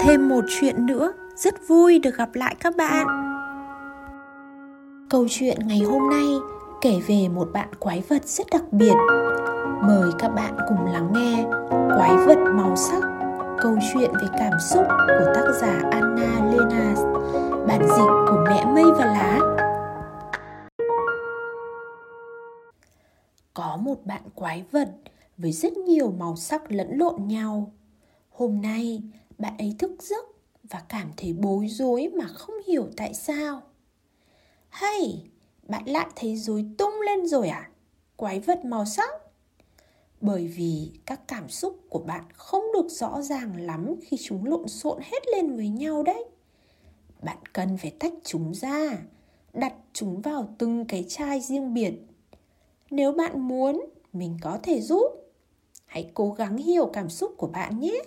thêm một chuyện nữa. Rất vui được gặp lại các bạn. Câu chuyện ngày hôm nay kể về một bạn quái vật rất đặc biệt. Mời các bạn cùng lắng nghe quái vật màu sắc, câu chuyện về cảm xúc của tác giả anna lenas bản dịch của mẹ mây và lá. Có một bạn quái vật với rất nhiều màu sắc lẫn lộn nhau. Hôm nay bạn ấy thức giấc và cảm thấy bối rối mà không hiểu tại sao. Hay bạn lại thấy rối tung lên rồi à? Quái vật màu sắc. Bởi vì các cảm xúc của bạn không được rõ ràng lắm khi chúng lộn xộn hết lên với nhau đấy. Bạn cần phải tách chúng ra, đặt chúng vào từng cái chai riêng biệt. Nếu bạn muốn, mình có thể giúp. Hãy cố gắng hiểu cảm xúc của bạn nhé.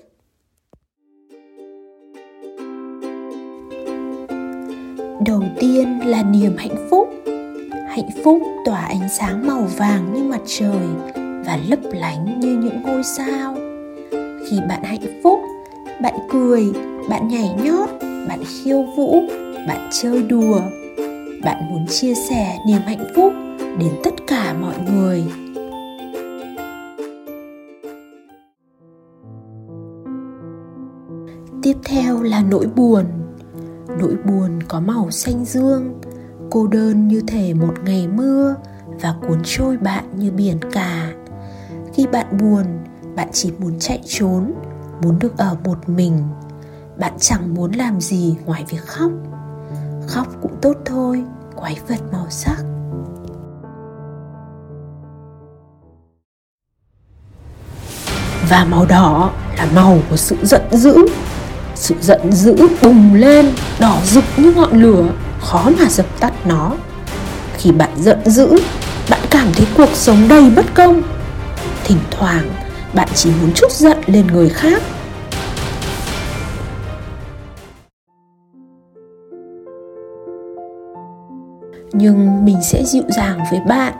Đầu tiên là niềm hạnh phúc. Hạnh phúc tỏa ánh sáng màu vàng như mặt trời và lấp lánh như những ngôi sao. Khi bạn hạnh phúc, bạn cười, bạn nhảy nhót, bạn khiêu vũ, bạn chơi đùa. Bạn muốn chia sẻ niềm hạnh phúc đến tất cả mọi người. Tiếp theo là nỗi buồn nỗi buồn có màu xanh dương, cô đơn như thể một ngày mưa và cuốn trôi bạn như biển cả. Khi bạn buồn, bạn chỉ muốn chạy trốn, muốn được ở một mình. Bạn chẳng muốn làm gì ngoài việc khóc. Khóc cũng tốt thôi, quái vật màu sắc. Và màu đỏ là màu của sự giận dữ sự giận dữ bùng lên, đỏ rực như ngọn lửa, khó mà dập tắt nó. Khi bạn giận dữ, bạn cảm thấy cuộc sống đầy bất công. Thỉnh thoảng, bạn chỉ muốn chút giận lên người khác. Nhưng mình sẽ dịu dàng với bạn,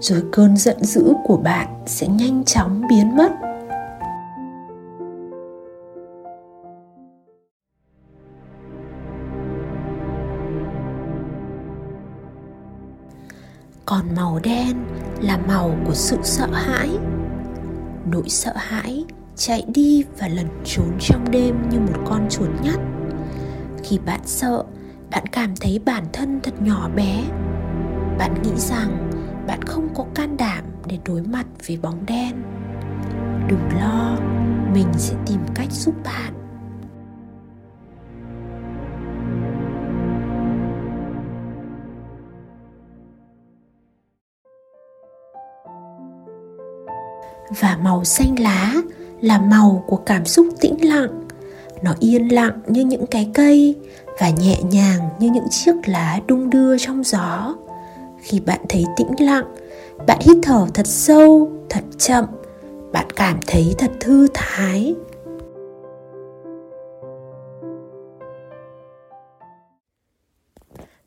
rồi cơn giận dữ của bạn sẽ nhanh chóng biến mất. Còn màu đen là màu của sự sợ hãi. Nỗi sợ hãi chạy đi và lẩn trốn trong đêm như một con chuột nhắt. Khi bạn sợ, bạn cảm thấy bản thân thật nhỏ bé. Bạn nghĩ rằng bạn không có can đảm để đối mặt với bóng đen. Đừng lo, mình sẽ tìm cách giúp bạn. Và màu xanh lá là màu của cảm xúc tĩnh lặng. Nó yên lặng như những cái cây và nhẹ nhàng như những chiếc lá đung đưa trong gió. Khi bạn thấy tĩnh lặng, bạn hít thở thật sâu, thật chậm. Bạn cảm thấy thật thư thái.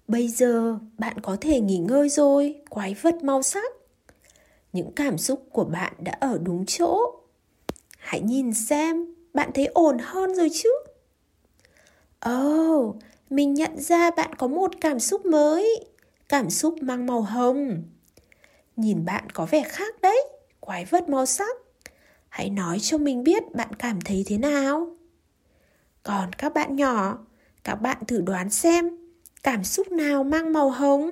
Bây giờ bạn có thể nghỉ ngơi rồi, quái vật màu sắc những cảm xúc của bạn đã ở đúng chỗ. Hãy nhìn xem bạn thấy ổn hơn rồi chứ? Ồ oh, mình nhận ra bạn có một cảm xúc mới cảm xúc mang màu hồng. Nhìn bạn có vẻ khác đấy quái vật màu sắc. Hãy nói cho mình biết bạn cảm thấy thế nào. Còn các bạn nhỏ các bạn thử đoán xem cảm xúc nào mang màu hồng?